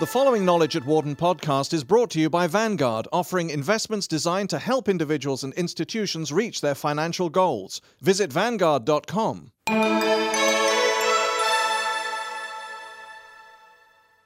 The following Knowledge at Wharton podcast is brought to you by Vanguard, offering investments designed to help individuals and institutions reach their financial goals. Visit Vanguard.com.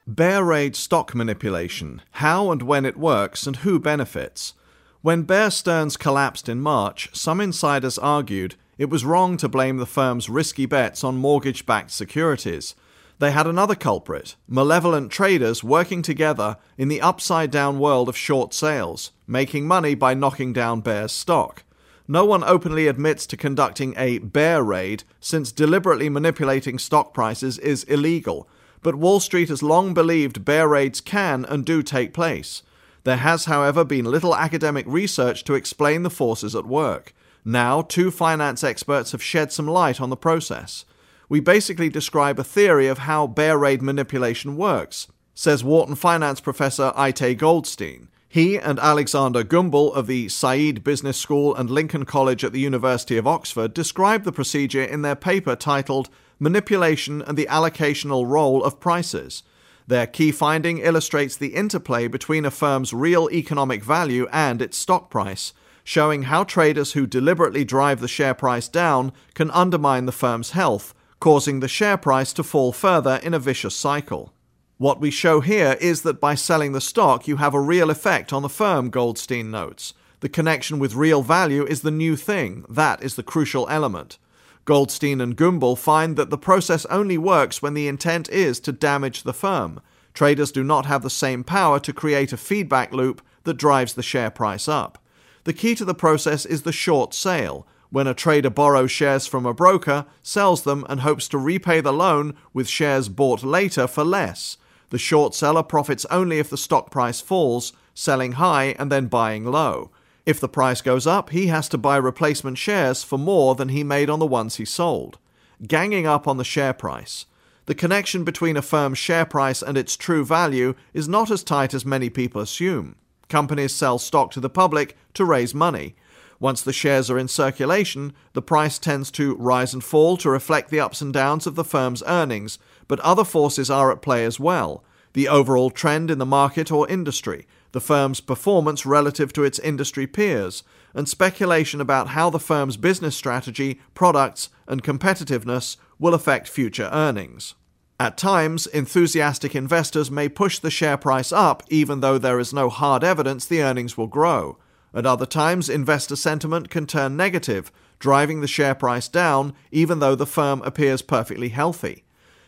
Bear raid stock manipulation how and when it works, and who benefits. When Bear Stearns collapsed in March, some insiders argued it was wrong to blame the firm's risky bets on mortgage backed securities. They had another culprit malevolent traders working together in the upside down world of short sales, making money by knocking down Bear's stock. No one openly admits to conducting a bear raid, since deliberately manipulating stock prices is illegal, but Wall Street has long believed bear raids can and do take place. There has, however, been little academic research to explain the forces at work. Now, two finance experts have shed some light on the process we basically describe a theory of how bear raid manipulation works, says Wharton finance professor Itay Goldstein. He and Alexander Guembel of the Said Business School and Lincoln College at the University of Oxford describe the procedure in their paper titled Manipulation and the Allocational Role of Prices. Their key finding illustrates the interplay between a firm's real economic value and its stock price, showing how traders who deliberately drive the share price down can undermine the firm's health causing the share price to fall further in a vicious cycle. What we show here is that by selling the stock, you have a real effect on the firm, Goldstein notes. The connection with real value is the new thing, that is the crucial element. Goldstein and Guembel find that the process only works when the intent is to damage the firm. Traders do not have the same power to create a feedback loop that drives the share price up. The key to the process is the short sale, when a trader borrows shares from a broker, sells them, and hopes to repay the loan with shares bought later for less. The short seller profits only if the stock price falls, selling high and then buying low. If the price goes up, he has to buy replacement shares for more than he made on the ones he sold. Ganging up on the share price. The connection between a firm's share price and its true value is not as tight as many people assume. Companies sell stock to the public to raise money. Once the shares are in circulation, the price tends to rise and fall to reflect the ups and downs of the firm's earnings, but other forces are at play as well the overall trend in the market or industry, the firm's performance relative to its industry peers, and speculation about how the firm's business strategy, products, and competitiveness will affect future earnings. At times, enthusiastic investors may push the share price up even though there is no hard evidence the earnings will grow. At other times, investor sentiment can turn negative, driving the share price down even though the firm appears perfectly healthy.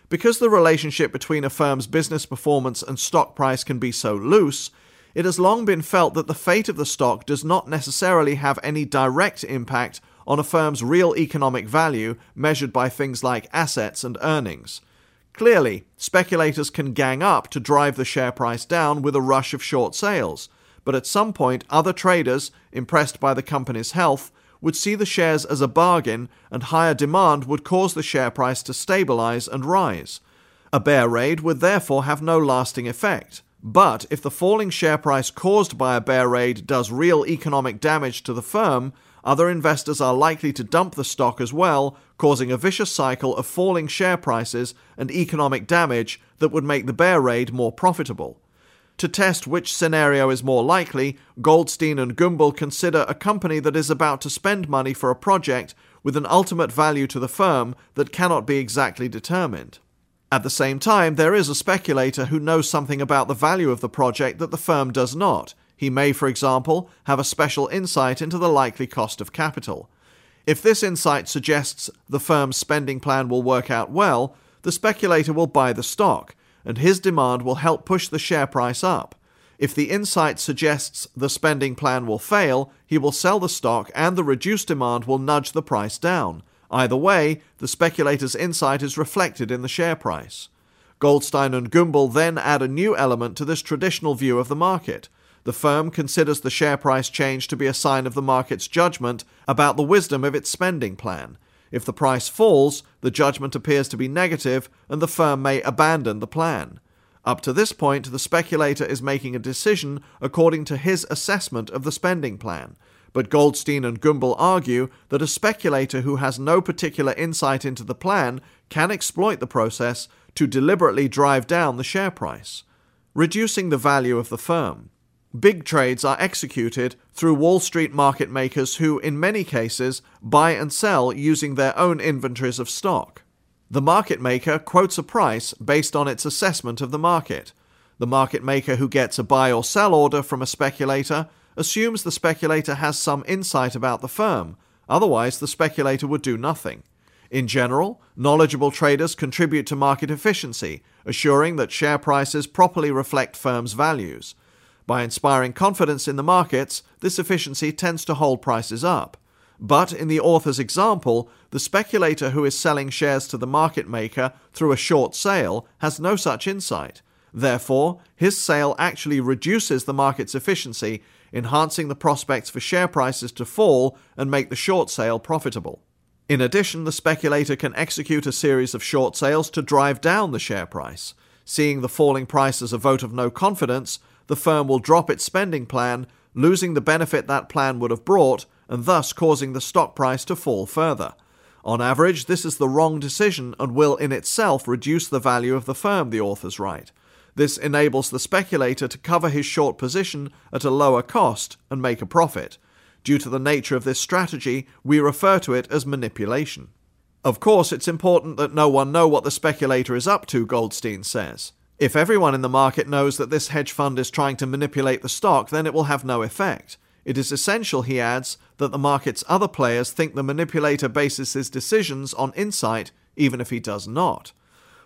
Because the relationship between a firm's business performance and stock price can be so loose, it has long been felt that the fate of the stock does not necessarily have any direct impact on a firm's real economic value measured by things like assets and earnings. Clearly, speculators can gang up to drive the share price down with a rush of short sales, but at some point other traders, impressed by the company's health, would see the shares as a bargain and higher demand would cause the share price to stabilize and rise. A bear raid would therefore have no lasting effect. But if the falling share price caused by a bear raid does real economic damage to the firm, other investors are likely to dump the stock as well, causing a vicious cycle of falling share prices and economic damage that would make the bear raid more profitable. To test which scenario is more likely, Goldstein and Guembel consider a company that is about to spend money for a project with an ultimate value to the firm that cannot be exactly determined. At the same time, there is a speculator who knows something about the value of the project that the firm does not. He may, for example, have a special insight into the likely cost of capital. If this insight suggests the firm's spending plan will work out well, the speculator will buy the stock and his demand will help push the share price up. If the insight suggests the spending plan will fail, he will sell the stock and the reduced demand will nudge the price down. Either way, the speculator's insight is reflected in the share price. Goldstein and Guembel then add a new element to this traditional view of the market. The firm considers the share price change to be a sign of the market's judgment about the wisdom of its spending plan. If the price falls, the judgment appears to be negative and the firm may abandon the plan. Up to this point, the speculator is making a decision according to his assessment of the spending plan. But Goldstein and Guembel argue that a speculator who has no particular insight into the plan can exploit the process to deliberately drive down the share price, reducing the value of the firm. Big trades are executed through Wall Street market makers who, in many cases, buy and sell using their own inventories of stock. The market maker quotes a price based on its assessment of the market. The market maker who gets a buy or sell order from a speculator assumes the speculator has some insight about the firm, otherwise, the speculator would do nothing. In general, knowledgeable traders contribute to market efficiency, assuring that share prices properly reflect firms' values. By inspiring confidence in the markets, this efficiency tends to hold prices up. But in the author's example, the speculator who is selling shares to the market maker through a short sale has no such insight. Therefore, his sale actually reduces the market's efficiency, enhancing the prospects for share prices to fall and make the short sale profitable. In addition, the speculator can execute a series of short sales to drive down the share price. Seeing the falling price as a vote of no confidence, the firm will drop its spending plan, losing the benefit that plan would have brought, and thus causing the stock price to fall further. On average, this is the wrong decision and will in itself reduce the value of the firm, the authors write. This enables the speculator to cover his short position at a lower cost and make a profit. Due to the nature of this strategy, we refer to it as manipulation. Of course, it's important that no one know what the speculator is up to, Goldstein says. If everyone in the market knows that this hedge fund is trying to manipulate the stock, then it will have no effect. It is essential, he adds, that the market's other players think the manipulator bases his decisions on insight, even if he does not.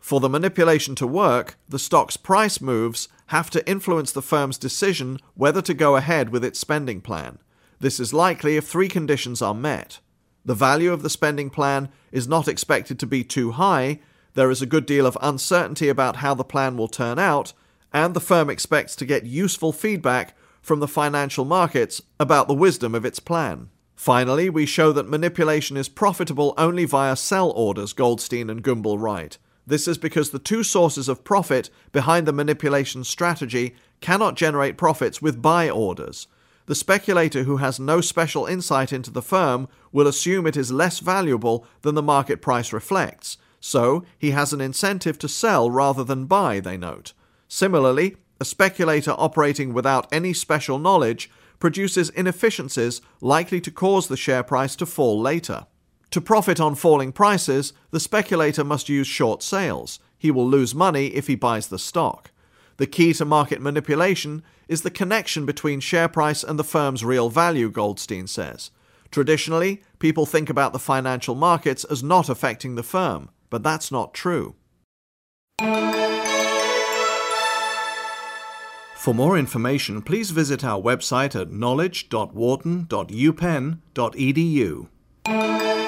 For the manipulation to work, the stock's price moves have to influence the firm's decision whether to go ahead with its spending plan. This is likely if three conditions are met. The value of the spending plan is not expected to be too high, there is a good deal of uncertainty about how the plan will turn out, and the firm expects to get useful feedback from the financial markets about the wisdom of its plan. Finally, we show that manipulation is profitable only via sell orders, Goldstein and Guembel write. This is because the two sources of profit behind the manipulation strategy cannot generate profits with buy orders. The speculator who has no special insight into the firm will assume it is less valuable than the market price reflects, so he has an incentive to sell rather than buy, they note. Similarly, a speculator operating without any special knowledge produces inefficiencies likely to cause the share price to fall later. To profit on falling prices, the speculator must use short sales. He will lose money if he buys the stock. The key to market manipulation is the connection between share price and the firm's real value, Goldstein says. Traditionally, people think about the financial markets as not affecting the firm but that's not true. For more information, please visit our website at knowledge.wharton.upenn.edu.